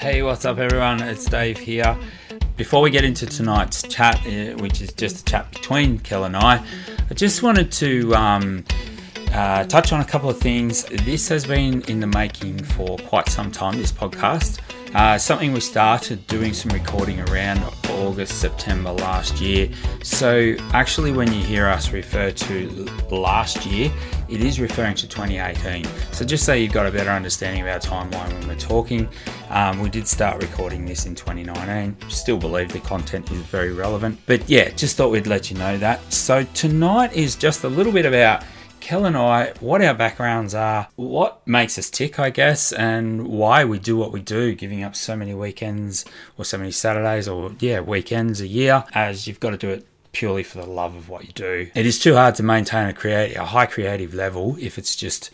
Hey, what's up, everyone? It's Dave here. Before we get into tonight's chat, uh, which is just a chat between Kel and I, I just wanted to um, uh, touch on a couple of things. This has been in the making for quite some time, this podcast. Uh, something we started doing some recording around August, September last year. So, actually, when you hear us refer to last year, it is referring to 2018. So, just so you've got a better understanding of our timeline when we're talking, um, we did start recording this in 2019. Still believe the content is very relevant. But yeah, just thought we'd let you know that. So, tonight is just a little bit about Kel and I, what our backgrounds are, what makes us tick, I guess, and why we do what we do, giving up so many weekends or so many Saturdays or, yeah, weekends a year, as you've got to do it purely for the love of what you do. It is too hard to maintain a, create, a high creative level if it's just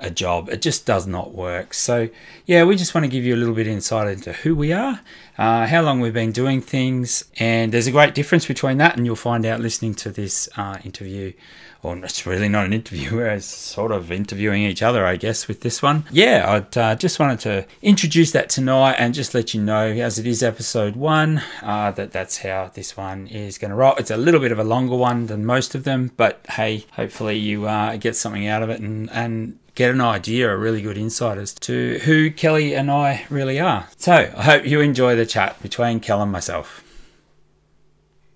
a job. It just does not work. So, yeah, we just want to give you a little bit insight into who we are, uh, how long we've been doing things, and there's a great difference between that, and you'll find out listening to this uh, interview well, it's really not an interview. We're sort of interviewing each other, I guess, with this one. Yeah, I uh, just wanted to introduce that tonight and just let you know, as it is episode one, uh, that that's how this one is going to roll. It's a little bit of a longer one than most of them, but hey, hopefully you uh, get something out of it and, and get an idea, a really good insight as to who Kellie and I really are. So I hope you enjoy the chat between Kel and myself.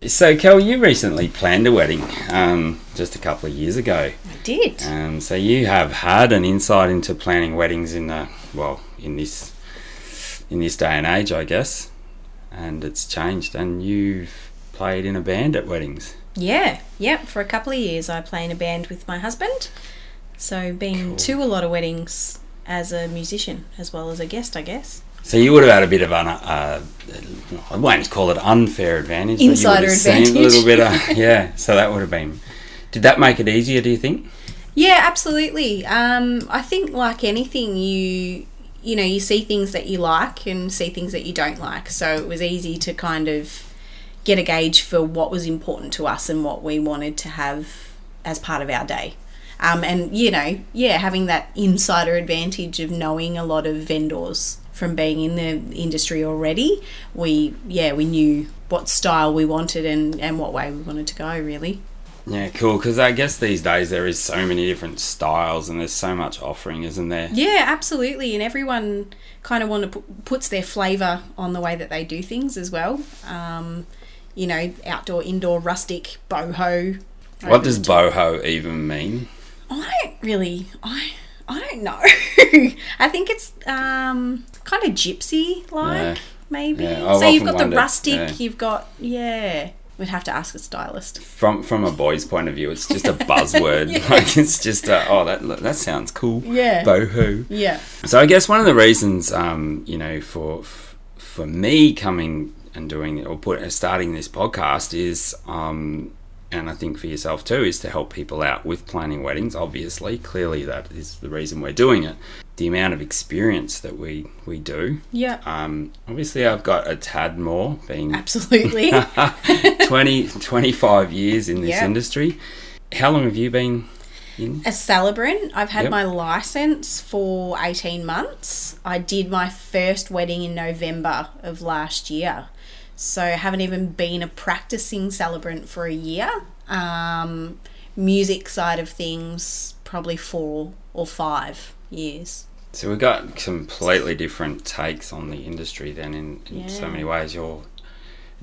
So, Kel, you recently planned a wedding um, just a couple of years ago. I did. Um, so you have had an insight into planning weddings in the well in this in this day and age, I guess, and it's changed. And you've played in a band at weddings. Yeah, yep. For a couple of years, I play in a band with my husband. So, been cool. to a lot of weddings as a musician as well as a guest, I guess. So you would have had a bit of an, uh, I won't call it unfair advantage, insider but you would have advantage. A little bit, of, yeah. So that would have been. Did that make it easier? Do you think? Yeah, absolutely. Um, I think like anything, you you know you see things that you like and see things that you don't like. So it was easy to kind of get a gauge for what was important to us and what we wanted to have as part of our day. Um, and you know, yeah, having that insider advantage of knowing a lot of vendors from being in the industry already, we yeah we knew what style we wanted and and what way we wanted to go really. Yeah, cool. Because I guess these days there is so many different styles and there's so much offering, isn't there? Yeah, absolutely. And everyone kind of want to put, puts their flavour on the way that they do things as well. Um, you know, outdoor, indoor, rustic, boho. What does boho even mean? I don't really. I I don't know. I think it's um, kind of gypsy like, yeah. maybe. Yeah, so you've got the rustic, yeah. you've got yeah. We'd have to ask a stylist. From from a boy's point of view, it's just a buzzword. like it's just a, oh that that sounds cool. Yeah. Boho. Yeah. So I guess one of the reasons, um, you know, for for me coming and doing or put starting this podcast is um, and I think for yourself too, is to help people out with planning weddings. Obviously, clearly that is the reason we're doing it. The amount of experience that we we do. Yeah. Um, obviously, I've got a tad more, being absolutely 20, 25 years in this yep. industry. How long have you been? In? A celebrant. I've had yep. my license for 18 months. I did my first wedding in November of last year. So haven't even been a practicing celebrant for a year. Um, music side of things, probably four or five years. So we've got completely different takes on the industry then in, in yeah. so many ways. You're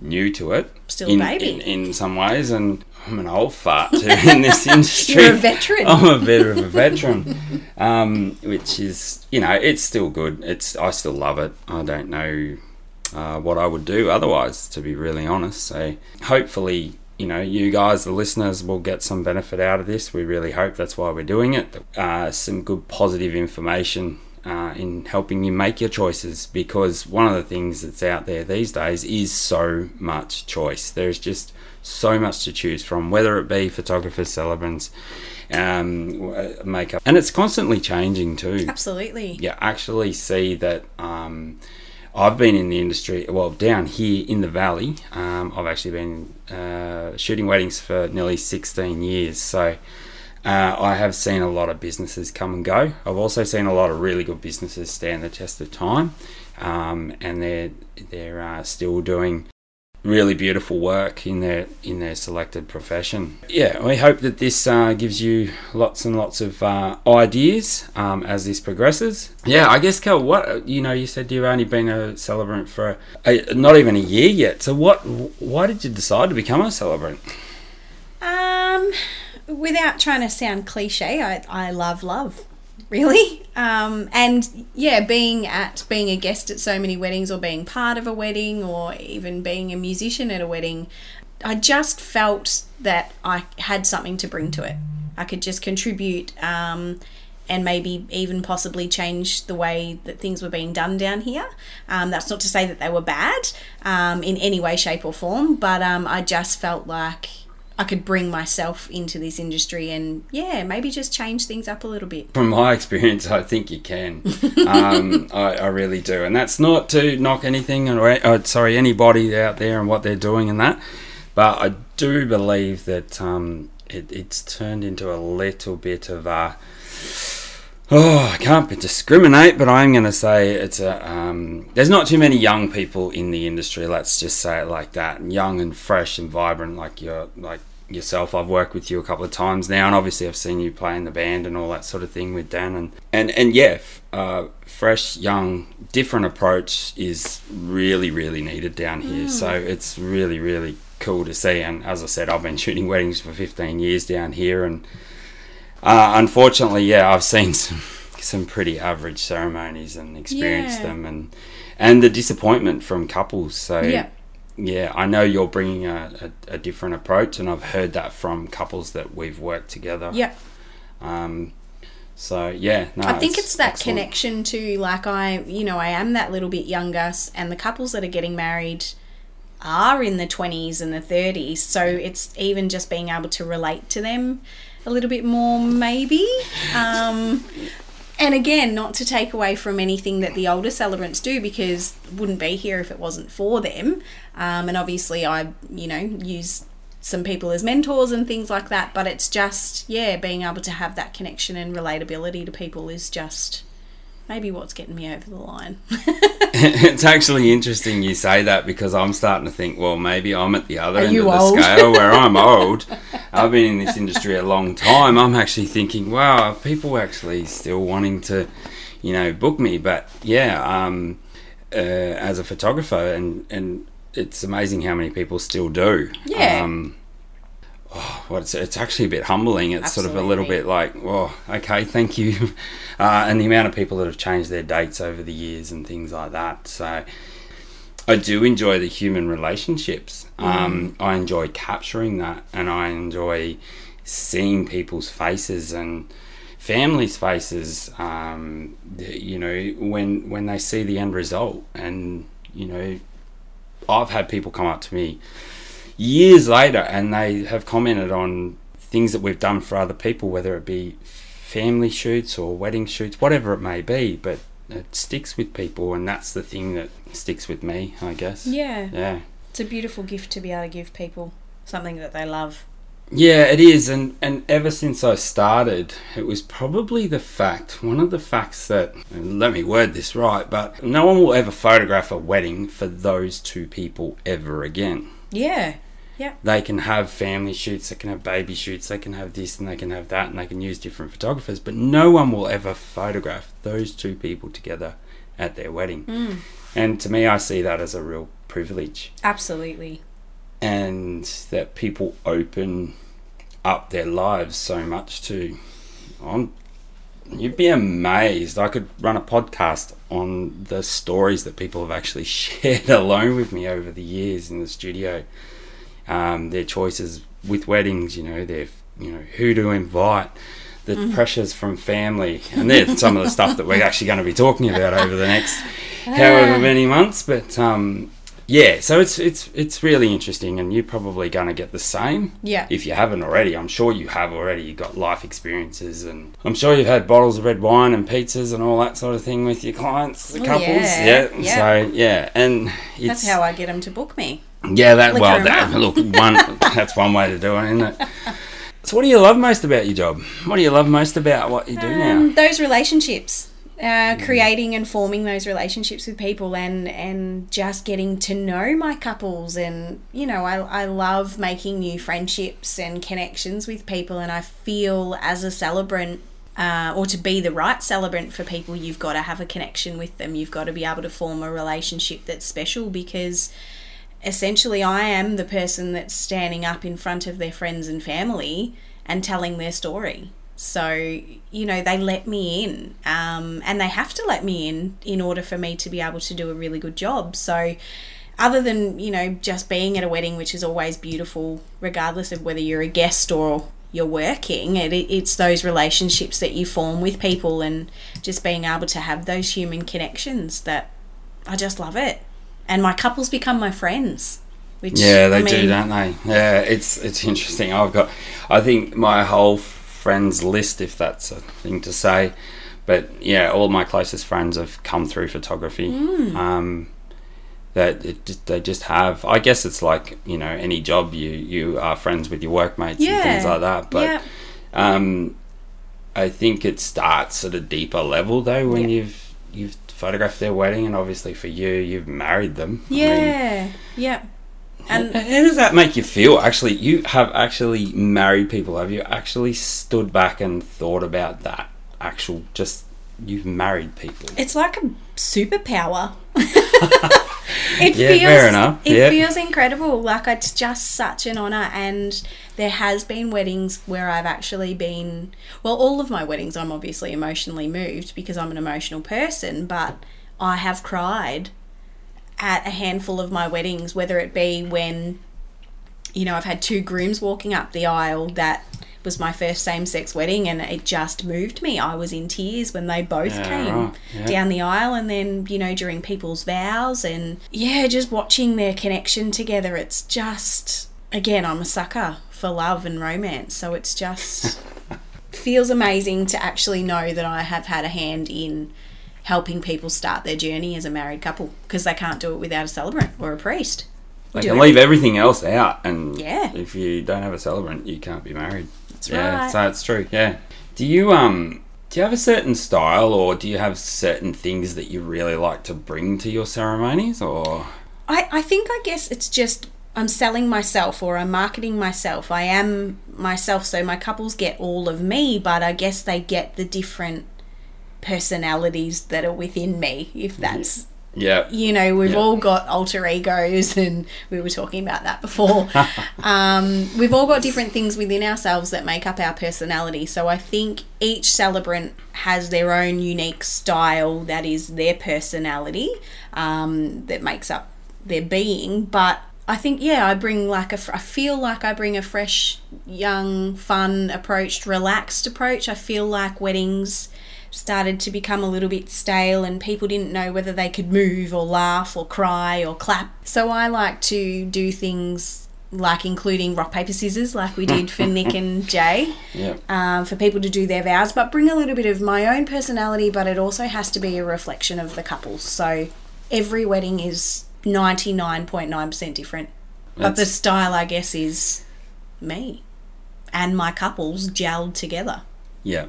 new to it. Still in, a baby. In, in, some ways, and I'm an old fart too in this industry. You're a veteran. I'm a bit of a veteran, um, which is, you know, it's still good. It's I still love it. I don't know uh, what I would do otherwise, to be really honest. So hopefully, you know, you guys, the listeners, will get some benefit out of this. We really hope that's why we're doing it. Uh, some good positive information uh, in helping you make your choices because one of the things that's out there these days is so much choice. There's just so much to choose from, whether it be photographers, celebrants, um, makeup, and it's constantly changing too. Absolutely. You actually see that. Um, I've been in the industry, well, down here in the valley. Um, I've actually been uh, shooting weddings for nearly 16 years. So Uh, I have seen a lot of businesses come and go. I've also seen a lot of really good businesses stand the test of time, um, and they're they're uh, still doing really beautiful work in their in their selected profession. Yeah, we hope that this uh, gives you lots and lots of uh, ideas um, as this progresses. Yeah, I guess Kel, what you know, you said you've only been a celebrant for a, not even a year yet. So what? Why did you decide to become a celebrant? Um, without trying to sound cliche, I I love love really. Um, and yeah, being at being a guest at so many weddings, or being part of a wedding, or even being a musician at a wedding, I just felt that I had something to bring to it. I could just contribute. Um, and maybe even possibly change the way that things were being done down here. Um, that's not to say that they were bad um, in any way, shape, or form, but um, I just felt like I could bring myself into this industry and yeah, maybe just change things up a little bit. From my experience, I think you can. um, I, I, really do, and that's not to knock anything or uh, sorry anybody out there and what they're doing and that, but I do believe that um, it, it's turned into a little bit of a. Oh, I can't discriminate, but I'm going to say it's a. Um, there's not too many young people in the industry. Let's just say it like that. Young and fresh and vibrant, like you're like yourself. I've worked with you a couple of times now, and obviously I've seen you play in the band and all that sort of thing with Dan. And and and yeah, uh, fresh, young, different approach is really really needed down here. Mm. So it's really really cool to see. And as I said, I've been shooting weddings for 15 years down here, and uh, unfortunately, yeah, I've seen some some pretty average ceremonies and experienced yeah. them, and and the disappointment from couples. So yeah, yeah I know you're bringing a, a, a, different approach, and I've heard that from couples that we've worked together. Yeah. Um, so yeah, no, I think it's, it's that excellent. connection to like I, you know, I am that little bit younger, and the couples that are getting married are in the 20s and the 30s so it's even just being able to relate to them a little bit more, maybe. Um, and again, not to take away from anything that the older celebrants do, because wouldn't be here if it wasn't for them. Um, and obviously, I, you know, use some people as mentors and things like that. But it's just, yeah, being able to have that connection and relatability to people is just maybe what's getting me over the line. it's actually interesting you say that because I'm starting to think, well, maybe I'm at the other Are end of the old? scale where I'm old. I've been in this industry a long time. I'm actually thinking, wow, people actually still wanting to, you know, book me. But yeah, um, uh, as a photographer, and and it's amazing how many people still do. Yeah. Um, oh, well, it's, it's actually a bit humbling. It's Absolutely. sort of a little bit like, well, okay, thank you. Uh, and the amount of people that have changed their dates over the years and things like that. So I do enjoy the human relationships. Mm. Um, I enjoy capturing that and I enjoy seeing people's faces and families' faces, um, you know, when, when they see the end result. And, you know, I've had people come up to me years later and they have commented on things that we've done for other people, whether it be family shoots or wedding shoots, whatever it may be, but it sticks with people and that's the thing that sticks with me, I guess. Yeah. Yeah. It's a beautiful gift to be able to give people something that they love. Yeah, it is, and and ever since I started, it was probably the fact, one of the facts that, let me word this right, but no one will ever photograph a wedding for those two people ever again. Yeah, yeah. They can have family shoots, they can have baby shoots, they can have this and they can have that, and they can use different photographers, but no one will ever photograph those two people together at their wedding. Mm. And to me, I see that as a real privilege. Absolutely. And that people open up their lives so much to. I'm, you'd be amazed. I could run a podcast on the stories that people have actually shared alone with me over the years in the studio um, their choices with weddings, you know, their you know who to invite, the mm. pressures from family, and there's some of the stuff that we're actually going to be talking about over the next however many months. But um, yeah, so it's it's it's really interesting, and you're probably going to get the same. Yeah. If you haven't already, I'm sure you have already. You've got life experiences, and I'm sure you've had bottles of red wine and pizzas and all that sort of thing with your clients, the couples. Yeah. yeah. So yeah, and that's how I get them to book me. Yeah, that well, that, look, one that's one way to do it, isn't it? So, what do you love most about your job? What do you love most about what you do Um, now? those relationships. Uh, creating and forming those relationships with people and and just getting to know my couples and you know I, I love making new friendships and connections with people and I feel as a celebrant uh, or to be the right celebrant for people you've got to have a connection with them you've got to be able to form a relationship that's special because essentially I am the person that's standing up in front of their friends and family and telling their story. So, you know, they let me in, um, and they have to let me in in order for me to be able to do a really good job. So, other than, you know, just being at a wedding, which is always beautiful, regardless of whether you're a guest or you're working, it, it's those relationships that you form with people and just being able to have those human connections that I just love it. And my couples become my friends. Which, Yeah, they I do, mean, don't they? Yeah, it's it's interesting. I've got, I think my whole friends list, if that's a thing to say, but yeah, all my closest friends have come through photography. Mm. Um, that it they just have. I guess it's like you know any job you you are friends with your workmates and things like that. But yeah. um, I think it starts at a deeper level though when Yeah. you've you've photographed their wedding, and obviously for you, you've married them. I mean, Yeah, yeah. And how how does that make you feel? Actually, you have actually married people. Have you actually stood back and thought about that? Actual, just you've married people. it's like a superpower. it Yeah, feels fair enough. it Yeah. feels incredible. Like it's just such an honor and there has been weddings where I've actually been well all of my weddings I'm obviously emotionally moved because I'm an emotional person, but I have cried at a handful of my weddings whether it be when you know, I've had two grooms walking up the aisle that was my first same sex wedding and it just moved me. I was in tears when they both Yeah, came right, yeah. down the aisle and then, you know, during people's vows and yeah, just watching their connection together. It's just again, I'm a sucker for love and romance. So it's just feels amazing to actually know that I have had a hand in helping people start their journey as a married couple because they can't do it without a celebrant or a priest. They can leave everything else out, and Yeah. if you don't have a celebrant, you can't be married. That's yeah, right. so it's true. Yeah. Do you um do you have a certain style, or do you have certain things that you really like to bring to your ceremonies, or I, I think I guess it's just I'm selling myself or I'm marketing myself. I am myself, so my couples get all of me, but I guess they get the different personalities that are within me, if that's yeah, you know, we've Yeah. all got alter egos, and we were talking about that before. um, we've all got different things within ourselves that make up our personality. So I think each celebrant has their own unique style that is their personality um, that makes up their being. But I think, yeah, I bring like a, I feel like I bring a fresh, young, fun approach, relaxed approach. I feel like weddings started to become a little bit stale and people didn't know whether they could move or laugh or cry or clap. So I like to do things like including rock, paper, scissors, like we did for Nick and Jay, yeah, um, for people to do their vows, but bring a little bit of my own personality, but it also has to be a reflection of the couples. So every wedding is 99.9% different. But the style, I guess, is me and my couples gelled together. yeah.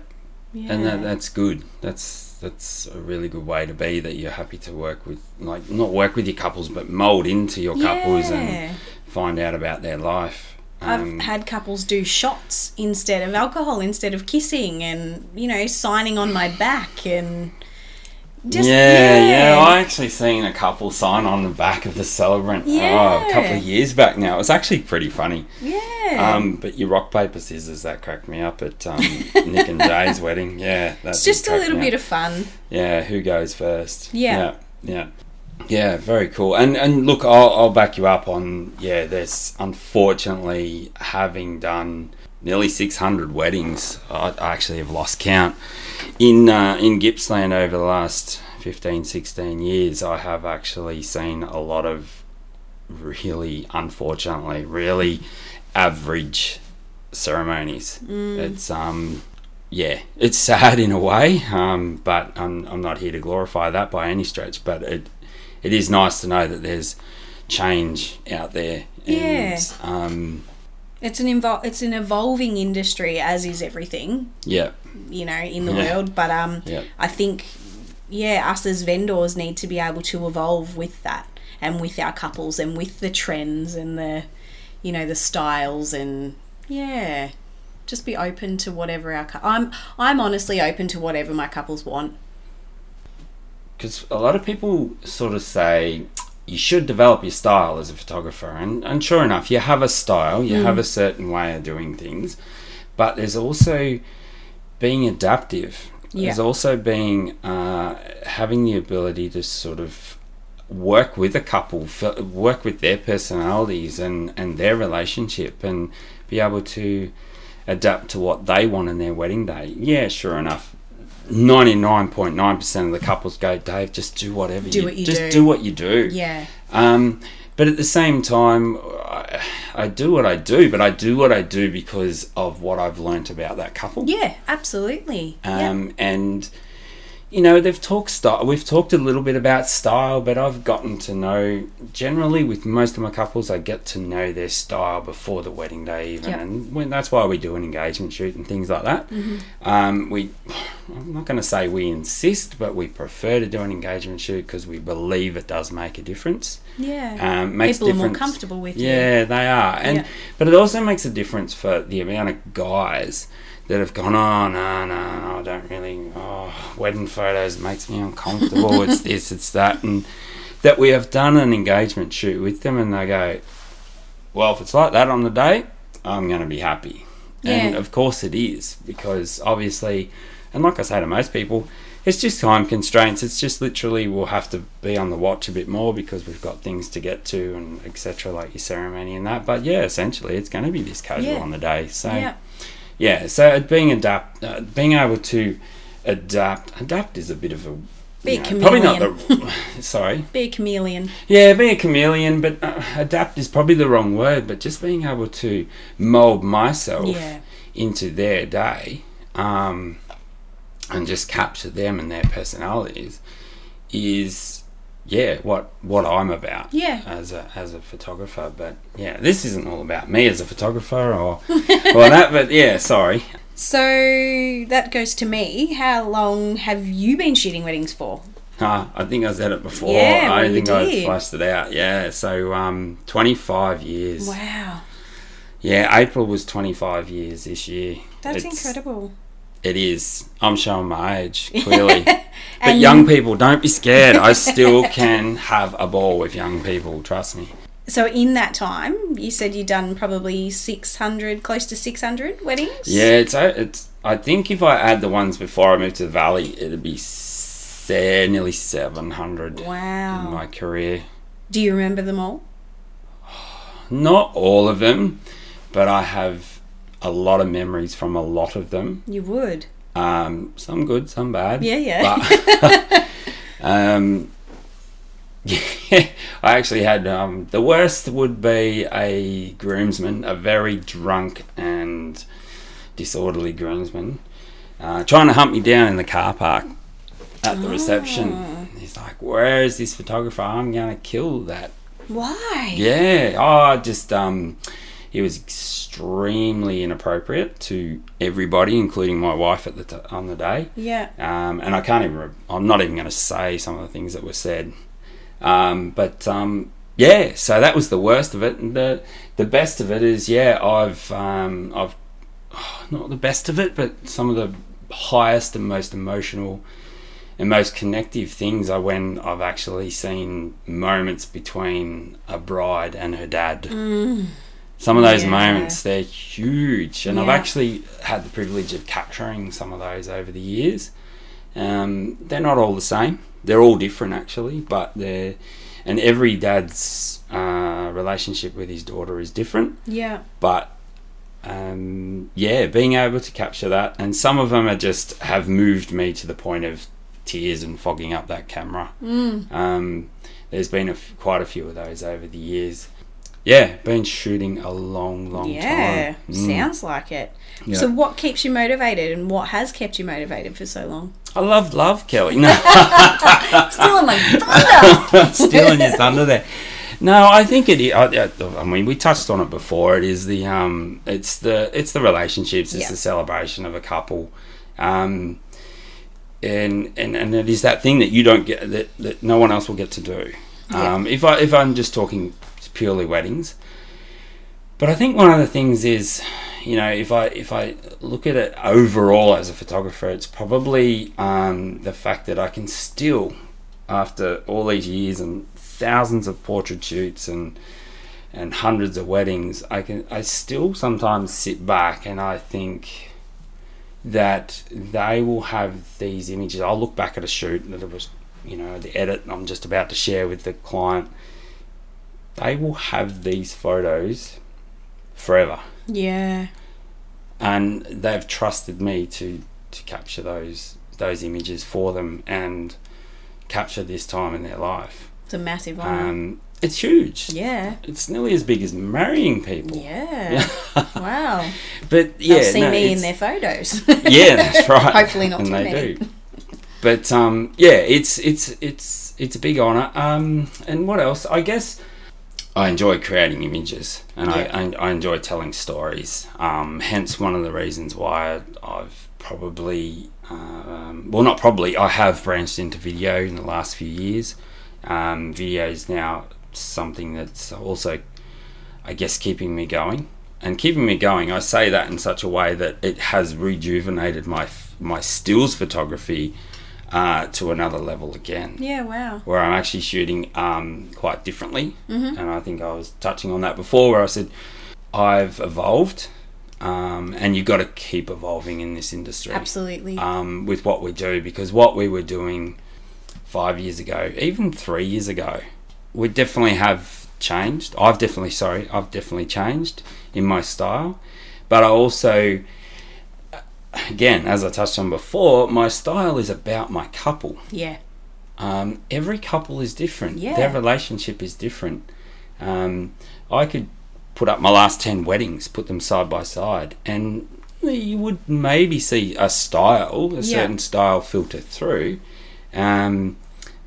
Yeah. And that, that's good. That's that's a really good way to be. That you're happy to work with, like not work with your couples, but mold into your couples Yeah. and find out about their life. I've Um, had couples do shots instead of alcohol, instead of kissing, and you know, signing on my back, and just yeah, yeah, I actually seen a couple sign on the back of the celebrant oh, a couple of years back now. It was actually pretty funny. yeah. Um, but your rock paper scissors that cracked me up at um, Nick and Jay's wedding. Yeah, that's just a little bit up. of fun. yeah. Who goes first? Yeah. yeah, yeah. Yeah, very cool. And and look, I'll, I'll back you up on yeah. There's unfortunately having done nearly 600 weddings. I, actually have lost count in uh, in Gippsland over the last 15, 16 years. I have actually seen a lot of really, unfortunately, really average ceremonies. It's um yeah, it's sad in a way, um, but I'm, I'm not here to glorify that by any stretch. But it it is nice to know that there's change out there. And, Yeah. Um, It's an evol- it's an evolving industry, as is everything, Yeah. you know, in the Yeah. world. But um, Yeah. I think, yeah, us as vendors need to be able to evolve with that and with our couples and with the trends and the, you know, the styles and yeah, just be open to whatever our. cou- I'm I'm honestly open to whatever my couples want. because a lot of people sort of say you should develop your style as a photographer and, and sure enough you have a style you have a certain way of doing things but there's also being adaptive. There's also being uh, having the ability to sort of work with a couple f- work with their personalities and, and their relationship and be able to adapt to what they want in their wedding day. Yeah sure enough 99.9% of the couples go, Dave, just do whatever Do you what you just do." do what you do. Yeah, Um, but at the same time, I, I do what I do, but I do what I do because of what I've learnt about that couple. yeah, absolutely. yeah. Um, and you know, they've talked style. We've talked a little bit about style, but I've gotten to know generally with most of my couples, I get to know their style before the wedding day, even, Yep. and when that's why we do an engagement shoot and things like that. Mm-hmm. Um, we, I'm not going to say we insist, but we prefer to do an engagement shoot because we believe it does make a difference. Yeah. Um, makes People are more comfortable with you. Yeah, they are, and Yeah. but it also makes a difference for the amount of guys that have gone, oh no, no, no, I don't really. Oh, wedding photos makes me uncomfortable. it's this, it's that, and that we have done an engagement shoot with them, and they go, well, if it's like that on the day, I'm going to be happy. And of course it is because obviously, and like I say to most people, it's just time constraints. It's just literally we'll have to be on the watch a bit more because we've got things to get to and etc. Like your ceremony and that. But yeah, essentially it's going to be this casual Yeah. on the day. So Yeah. Yeah, so being adapt, uh, being able to adapt, adapt is a bit of a Be you a know, probably not the sorry. Be a chameleon. Yeah, be a chameleon, but uh, adapt is probably the wrong word. But just being able to mold myself Yeah. into their day, um, and just capture them and their personalities is yeah what what I'm about Yeah. as a as a photographer. But yeah, this isn't all about me as a photographer or or that. But yeah, sorry. So that goes to me. How long have you been shooting weddings for? Uh, I think I said it before. Yeah, I well, think I flashed it out. Yeah, so um, 25 years. Wow. Yeah, April was 25 years this year. That's It's- incredible. It is. I'm showing my age, clearly. but young people, don't be scared. I still can have a ball with young people, trust me. So in that time, you said you'd done probably 600, close to 600 weddings? Yeah, it's. it's. I think if I add the ones before I moved to the valley, it'd be se- nearly 700 wow. in my career. Do you remember them all? Not all of them, but I have a lot of memories from a lot of them. You would. Um, some good, some bad. Yeah, yeah. But, um, yeah, I actually had um, the worst would be a groomsman, a very drunk and disorderly groomsman, uh, trying to hunt me down in the car park at the reception. He's like, "Where is this photographer? I'm gonna kill that Why? yeah. Oh, just um, he was extremely inappropriate to everybody, including my wife at the t- on the day. Yeah. Um, and I can't even. Re- I'm not even going to say some of the things that were said. Um, but um, yeah, so that was the worst of it. And the the best of it is, yeah, I've um, I've not the best of it, but some of the highest and most emotional and most connective things are when I've actually seen moments between a bride and her dad. Some of those Yeah. moments, they're huge, and I've actually had the privilege of capturing some of those over the years. Um, they're not all the same; they're all different, actually. But they're, and every dad's uh, relationship with his daughter is different Yeah. but um, yeah, being able to capture that, and some of them are just have moved me to the point of tears and fogging up that camera. Mm. Um, there's been a f- quite a few of those over the years. Yeah, been shooting a long, long Yeah. time. Mm. Sounds like it. Yeah. So what keeps you motivated and what has kept you motivated for so long? I love love Kellie. No, Still in my thunder. stealing your thunder there. No, I think it. I, I- I mean, we touched on it before. It is the um, it's the it's the relationships. It's Yeah. the celebration of a couple, um, and and and it is that thing that you don't get that, that no one else will get to do. Yeah. Um, if I if I'm just talking purely weddings, but I think one of the things is, you know, if I if I look at it overall as a photographer, it's probably um, the fact that I can still, after all these years and thousands of portrait shoots and and hundreds of weddings, I can I still sometimes sit back and I think that they will have these images. I'll look back at a shoot that was, you know, the edit I'm just about to share with the client. They will have these photos forever, Yeah. and they've trusted me to to capture those those images for them and capture this time in their life. It's a massive honour. Um, it's huge. yeah. It's nearly as big as marrying people. Yeah. wow. But yeah, They'll see no, me in their photos. yeah, that's right. Hopefully not and too they many. do. But um, yeah, it's it's it's it's a big honor. Um, and what else? I guess I enjoy creating images, and Yeah. I, I I enjoy telling stories. Um, hence one of the reasons why I've probably um, well, not probably. I have branched into video in the last few years. Um, video is now something that's also, I guess, keeping me going and keeping me going. I say that in such a way that it has rejuvenated my my stills photography uh, to another level again, yeah. Wow. where I'm actually shooting um, quite differently. Mhm. And I think I was touching on that before, where I said I've evolved, um, and you've got to keep evolving in this industry Absolutely. um, with what we do because what we were doing five years ago, even three years ago, we definitely have changed. I've definitely, sorry, I've definitely changed in my style, but I also, again, as I touched on before, my style is about my couple. yeah. Um, every couple is different. Yeah. Their relationship is different. Um, I could put up my last 10 weddings, put them side by side, and you would maybe see a style, a Yeah. certain style filter through. Um,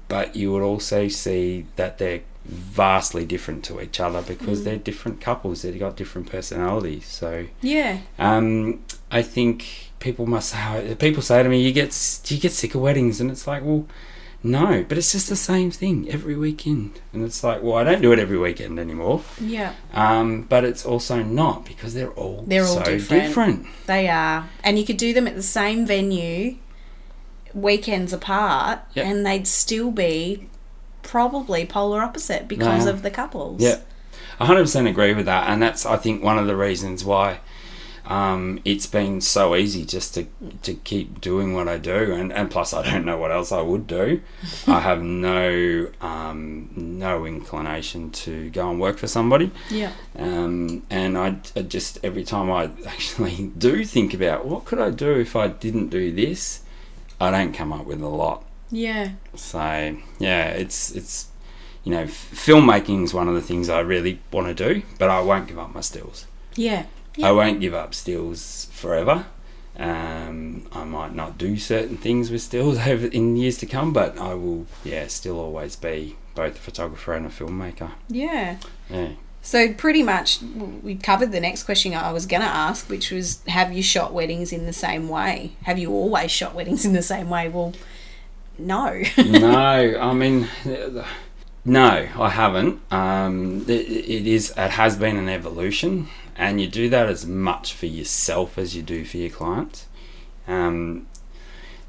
but you would also see that they're vastly different to each other because Mm. they're different couples. They've got different personalities. So Yeah. um, I think people must say, people say to me, "You get do you get sick of weddings?" And it's like, well, no, but it's just the same thing every weekend. And it's like, well, I don't do it every weekend anymore. Yeah. Um, but it's also not because they're all They're all so different. different. They are. And you could do them at the same venue weekends apart Yep. and they'd still be probably polar opposite because No. of the couples. Yeah, I hundred percent agree with that, and that's I think one of the reasons why um, it's been so easy just to to keep doing what I do, and and plus I don't know what else I would do. I have no um, no inclination to go and work for somebody, Yeah. um, and I, I just every time I actually do think about what could I do if I didn't do this, I don't come up with a lot. Yeah. So yeah, it's it's you know f- filmmaking is one of the things I really want to do, but I won't give up my stills. Yeah. I won't give up stills forever. Um, I might not do certain things with stills over in years to come, but I will yeah still always be both a photographer and a filmmaker. Yeah. Yeah. So pretty much we covered the next question I was going to ask, which was have you shot weddings in the same way? Have you always shot weddings in the same way? Well, no. no, I mean, no, I haven't. Um, it, it is, it has been an evolution, and you do that as much for yourself as you do for your clients. Um,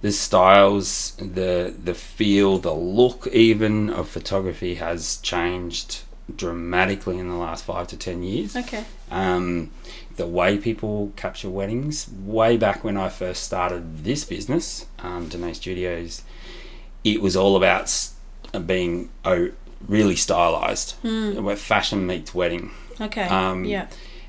the styles, the the feel, the look, even of photography has changed dramatically in the last five to ten years okay. um, the way people capture weddings. Way back when I first started this business, um, Denise Studios, it was all about being oh, really stylized, where fashion meets wedding, Okay. Um, yeah.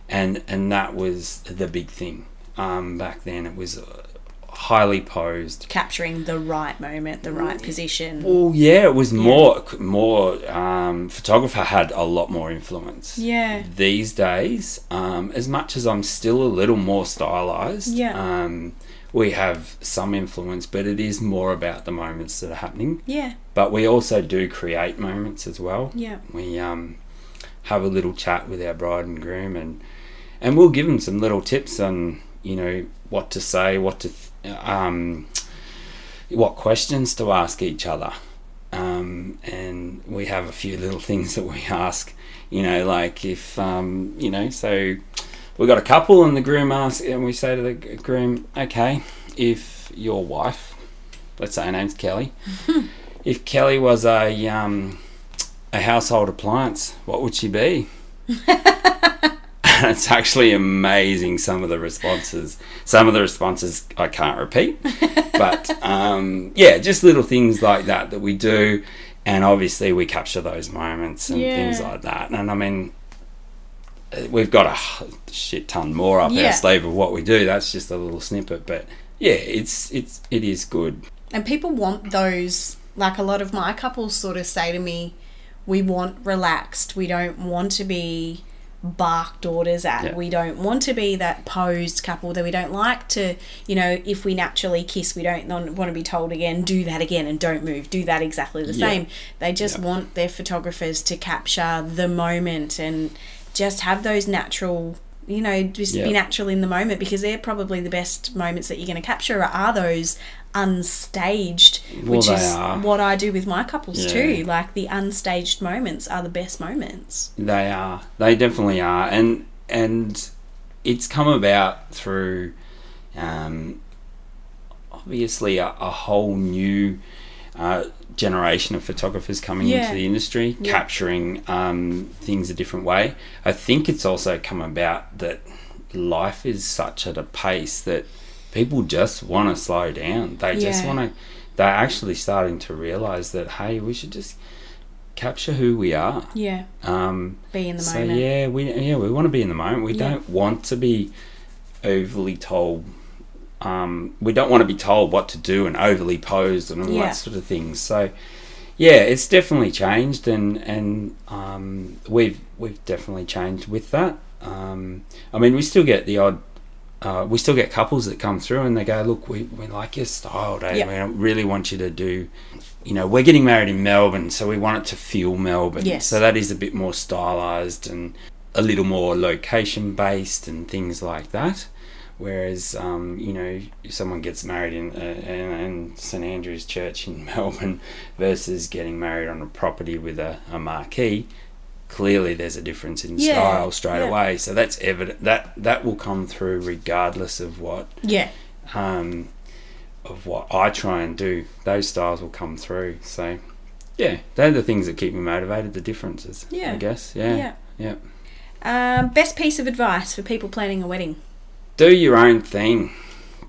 and and that was the big thing um, back then. It was uh, highly posed. Capturing the right moment, the right position. Well, yeah, it was more more. Um, photographer had a lot more influence. Yeah. these days, um, as much as I'm still a little more stylized, Yeah. um, we have some influence, but it is more about the moments that are happening. Yeah. But we also do create moments as well. Yeah. We um, have a little chat with our bride and groom, and and we'll give them some little tips on you know what to say, what to th- um, what questions to ask each other. Um, and we have a few little things that we ask, you know, like if, um, you know, so we've got a couple and the groom asks, and we say to the groom, okay, if your wife, let's say her name's Kellie, if Kellie was a, um, a household appliance, what would she be? it's actually amazing some of the responses. Some of the responses I can't repeat, but um, yeah, just little things like that that we do, and obviously we capture those moments and things like that. And I mean, we've got a shit ton more up Yeah. our sleeve of what we do. That's just a little snippet, but yeah, it's it's it is good. And people want those, like a lot of my couples sort of say to me, we want relaxed. We don't want to be barked orders at. Yeah. We don't want to be that posed couple that we don't like to, you know, if we naturally kiss, we don't want to be told again, do that again and don't move, do that exactly the Yeah. same. They just Yeah. want their photographers to capture the moment and just have those natural you know just be natural in the moment because they're probably the best moments that you're going to capture are those unstaged Well, which is are. what I do with my couples Yeah. too like the unstaged moments are the best moments They are. They definitely are, and and it's come about through, um, obviously a, a whole new uh, generation of photographers coming Yeah. into the industry, Yeah. capturing um, things a different way. I think it's also come about that life is such at a pace that people just want to slow down. They just want to. They're actually starting to realize that hey, we should just capture who we are. yeah Um, be in the so moment yeah, we yeah we want to be in the moment. We Yeah. don't want to be overly told. Um, we don't want to be told what to do and overly posed and all Yeah. that sort of things. So yeah, it's definitely changed, and and um, we've we've definitely changed with that. Um, I mean, we still get the odd. Uh, we still get couples that come through and they go, "Look, we, we like your style, Dave. Yep. We don't really want you to do you know, we're getting married in Melbourne, so we want it to feel Melbourne. Yes. So that is a bit more stylized and a little more location based and things like that. Whereas, um, you know, if someone gets married in, uh, in, in St Andrew's Church in Melbourne versus getting married on a property with a, a marquee, clearly there's a difference in Yeah, style straight yeah. away. So that's evident. That that will come through regardless of what yeah um, of what I try and do, those styles will come through. So, yeah, they're the things that keep me motivated. The differences, Yeah. I guess. Yeah, yeah yeah. um, best piece of advice for people planning a wedding Do your own thing.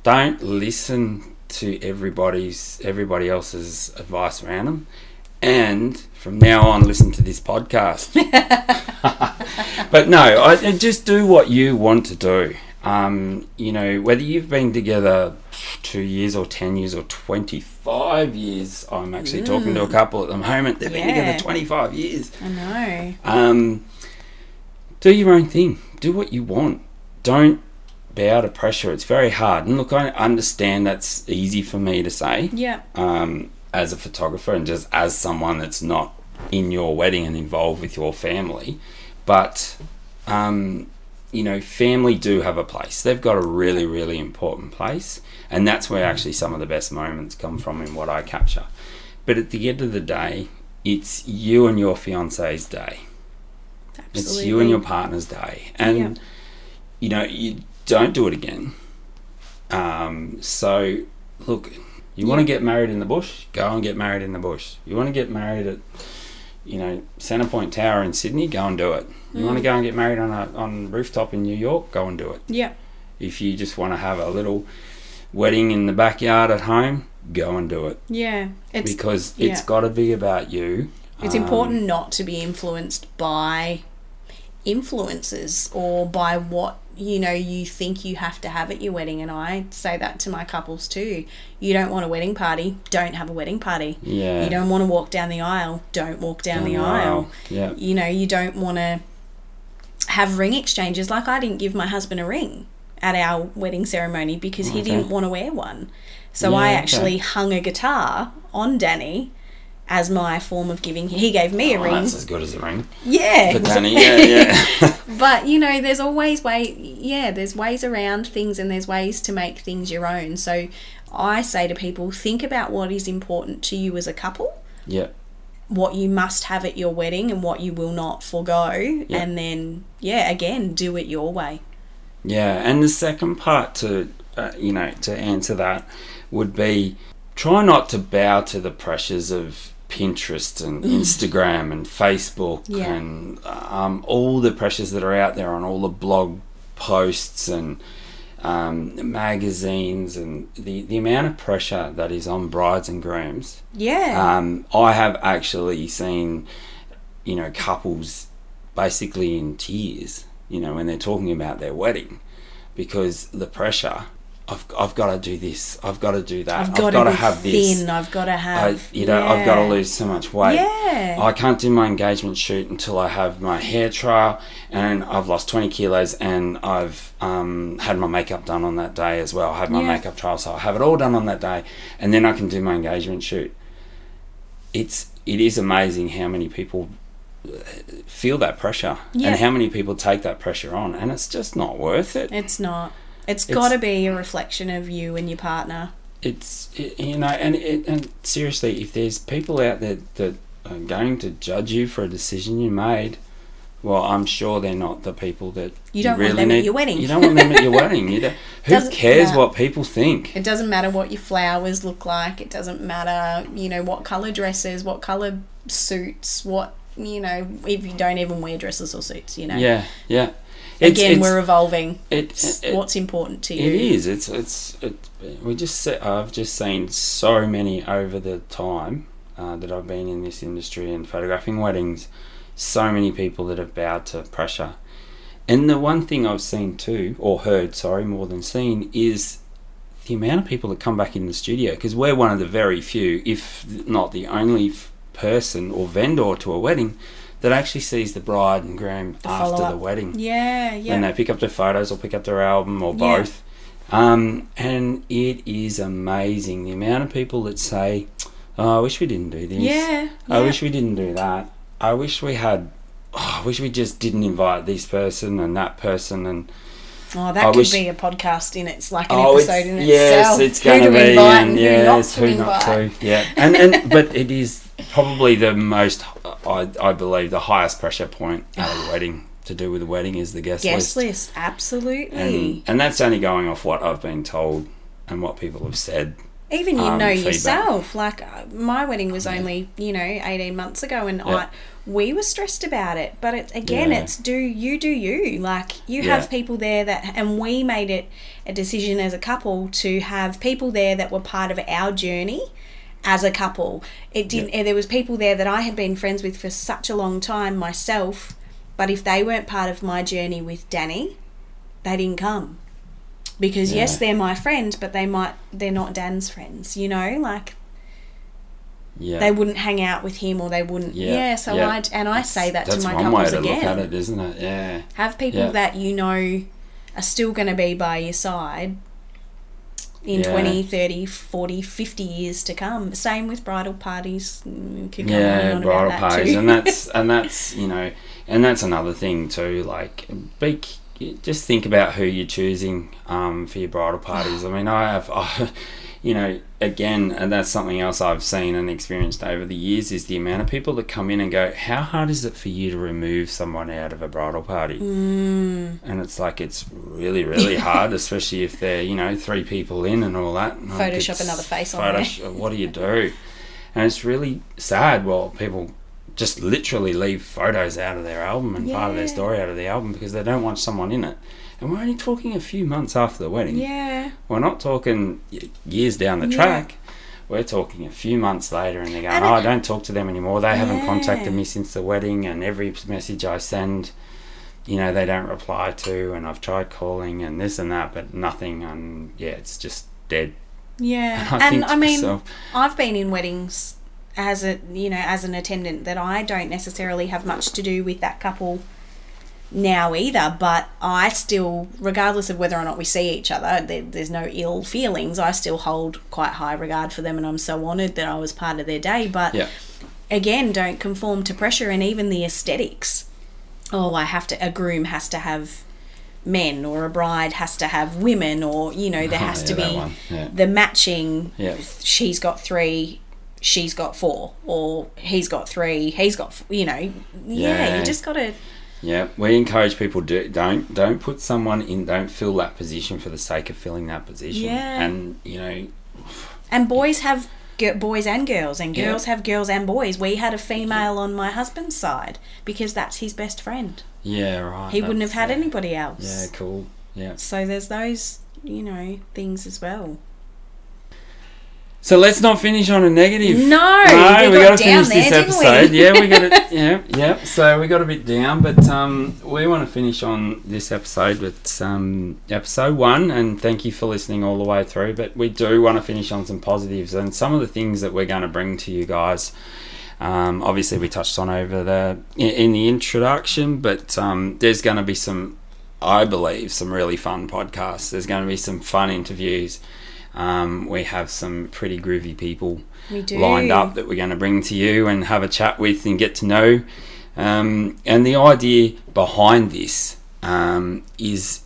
Don't listen to everybody's everybody else's advice around them. And from now on, listen to this podcast. but no, I, I just do what you want to do. Um, you know, whether you've been together two years or 10 years or 25 years, I'm actually talking to a couple at the moment. They've been together 25 years. I know Um, do your own thing. Do what you want. Don't bow to pressure. It's very hard. And look, I understand that's easy for me to say yeah um, as a photographer and just as someone that's not in your wedding and involved with your family. But, um, you know, family do have a place. They've got a really, really important place. And that's where actually some of the best moments come from in what I capture. But at the end of the day, it's you and your fiance's day. absolutely It's you and your partner's day, and Yeah. you know you don't do it again. Um, so look, you want to get married in the bush, go and get married in the bush. You want to get married at you know Centrepoint Tower in Sydney, go and do it. You want to go and get married on a on rooftop in New York, go and do it. yeah If you just want to have a little wedding in the backyard at home, go and do it yeah it's because yeah. it's got to be about you. It's Um, important not to be influenced by influences or by what you know you think you have to have at your wedding and I say that to my couples too. You don't want a wedding party, don't have a wedding party. Yeah. You don't want to walk down the aisle, don't walk down, the aisle. Yeah. You know, you don't want to have ring exchanges like I didn't give my husband a ring at our wedding ceremony because he didn't want to wear one. So I actually okay. hung a guitar on Danny as my form of giving. He gave me a Oh, ring. that's as good as a ring. Yeah. For Danny, yeah, yeah. But you know, there's always way yeah, there's ways around things and there's ways to make things your own. So I say to people, think about what is important to you as a couple, yeah. what you must have at your wedding and what you will not forego, and then yeah, again, do it your way. Yeah, and the second part to uh, you know to answer that would be try not to bow to the pressures of Pinterest and Instagram and Facebook Yeah. and um, all the pressures that are out there on all the blog posts and um, magazines and the, the amount of pressure that is on brides and grooms. Yeah. Um, I have actually seen, you know, couples basically in tears, you know, when they're talking about their wedding because the pressure. I've, I've got to do this. I've got to do that. I've got got to to have this. thin. I've got to I, have. you know, I've got to lose so much weight. Yeah. I can't do my engagement shoot until I have my hair trial, and I've lost 20 kilos, and I've um, had my makeup done on that day as well. I have my Yeah. makeup trial, so I have it all done on that day, and then I can do my engagement shoot. It's it is amazing how many people uh, feel that pressure, Yeah. and how many people take that pressure on, and it's just not worth it. It's not. It's got to be a reflection of you and your partner. it's it, you know and it, and seriously if there's people out there that are going to judge you for a decision you made well i'm sure they're not the people that You don't want them at your wedding. you don't want them at your wedding you don't, who Doesn't cares matter. what people think It doesn't matter what your flowers look like. It doesn't matter, you know, what color dresses, what color suits, what you know. If you don't even wear dresses or suits, you know. yeah yeah It's- Again, it's- we're evolving. it, It's it, what's important to you. It is. It's it's it, we just I've just seen so many over the time uh, that I've been in this industry and photographing weddings. So many people that have bowed to pressure, and the one thing I've seen too, or heard, sorry, more than seen, is the amount of people that come back in the studio because we're one of the very few, if not the only f- person or vendor to a wedding that actually sees the bride and groom The after the wedding Yeah, yeah. when they pick up their photos or pick up their album or Yeah. both. Um, and it is amazing the amount of people that say, oh, I wish we didn't do this. yeah, I yeah. wish we didn't do that. I wish we had. Oh, I wish we just didn't invite this person and that person and Oh, that I could wish- be a podcast in it's like an oh, it's, episode in yes, itself. it's Who going to be invite and and yes, who who not not to invite. to, yeah, and and but it is probably the most I I believe the highest pressure point at a wedding to do with a wedding is the guest, Guest list. list, absolutely. and, and that's only going off what I've been told and what people have said. Even you um, know feedback. yourself. Like uh, my wedding was only you know eighteen months ago, and Yeah. I we were stressed about it. But it, again, Yeah. it's do you do you. Like you Yeah. have people there that, and we made it a decision as a couple to have people there that were part of our journey as a couple. It didn't. There was people there that I had been friends with for such a long time myself, but if they weren't part of my journey with Danny, they didn't come. Because yes, they're my friend, but they might they're not Dan's friends. You know, like Yeah, they wouldn't hang out with him or they wouldn't. Yeah, Yeah. so yeah. I and I say that to that's my one way to again. look at it, isn't it? Yeah, Have people Yeah. that you know are still going to be by your side in Yeah. twenty, thirty, forty, fifty 20, 30, 40, 50 years to come. Same with bridal parties. Mm, Could go on and yeah, bridal parties, too. and that's and that's you know, and that's another thing too. Like, be just think about who you're choosing um, for your bridal parties. I mean, I have, I, you know, again, and that's something else I've seen and experienced over the years is the amount of people that come in and go, "How hard is it for you to remove someone out of a bridal party?" Mm, And it's like it's really, really hard, especially if they're you know three people in and all that. And Photoshop another face on there. What do you do? And it's really sad. Well, people just literally leave photos out of their album and part of their story out of the album because they don't want someone in it. And we're only talking a few months after the wedding. yeah. We're not talking years down the Yeah. track. We're talking a few months later, and they're going, And "Oh, I don't talk to them anymore. They haven't contacted me since the wedding, and every message I send, you know, they don't reply to, and I've tried calling and this and that, but nothing. And yeah, it's just dead." Yeah. I and I mean, myself, I've been in weddings as a you know as an attendant that I don't necessarily have much to do with that couple now either. But I still, regardless of whether or not we see each other, there, there's no ill feelings. I still hold quite high regard for them, and I'm so honoured that I was part of their day. But Yeah. again, don't conform to pressure and even the aesthetics. Oh, I have to, a groom has to have men, or a bride has to have women, or, you know, there Oh, has yeah, to be yeah. the matching. Yeah. She's got three, she's got four, or he's got three, he's got, you know, yeah, Yeah. you just got to, Yeah, we encourage people do don't don't put someone in don't fill that position for the sake of filling that position. Yeah. And you know, and boys have boys and girls, and Yeah. girls have girls and boys. We had a female on my husband's side because that's his best friend. yeah, right. He wouldn't have had yeah. anybody else. Yeah, cool. Yeah. So there's those, you know, things as well. So let's not finish on a negative. No, no, we we got to finish there, this didn't we? episode. yeah, we got it. Yeah, yeah. So we got a bit down, but um, we want to finish on this episode with um, episode one, and thank you for listening all the way through. But we do want to finish on some positives and some of the things that we're going to bring to you guys. Um, obviously, we touched on over the in, in the introduction, but um, there's going to be some, I believe, some really fun podcasts. There's going to be some fun interviews. Um, we have some pretty groovy people lined up that we're going to bring to you and have a chat with and get to know. Um, and the idea behind this um, is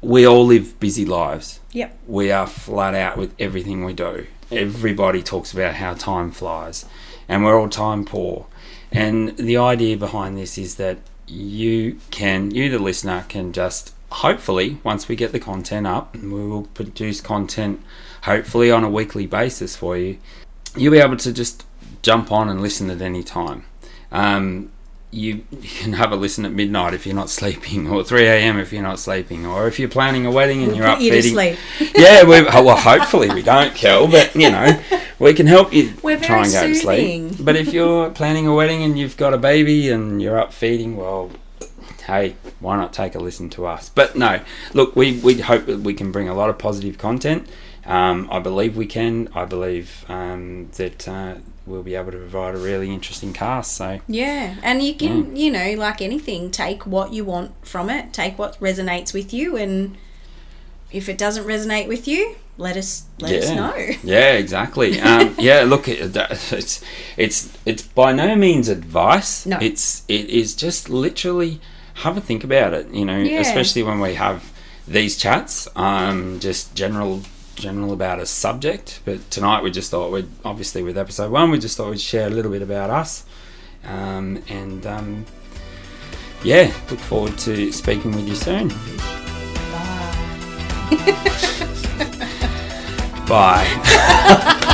we all live busy lives. Yep. We are flat out with everything we do. Everybody talks about how time flies, and we're all time poor. And the idea behind this is that you can, you the listener, can just hopefully, once we get the content up, we will produce content hopefully on a weekly basis for you, you'll be able to just jump on and listen at any time. Um, you, you can have a listen at midnight if you're not sleeping, or 3 a.m. if you're not sleeping, or if you're planning a wedding and We'll you're up you to feeding. sleep. yeah, we, well, hopefully we don't, Kel, but you know, we can help you We're try and go to sleep. But if you're planning a wedding and you've got a baby and you're up feeding, well, hey, why not take a listen to us? But no, look, we, we hope that we can bring a lot of positive content. Um, I believe we can. I believe um, that uh, we'll be able to provide a really interesting cast. So Yeah, and you can, you know, like anything, take what you want from it, take what resonates with you, and if it doesn't resonate with you, let us let us know. Yeah, exactly. Um, yeah, look, it's it's it's by no means advice. No. it's it is just literally have a think about it. You know, Yeah. especially when we have these chats. Um, just general general about a subject. But tonight we just thought we'd obviously with episode one we just thought we'd share a little bit about us. Um, and um, yeah, look forward to speaking with you soon. Bye.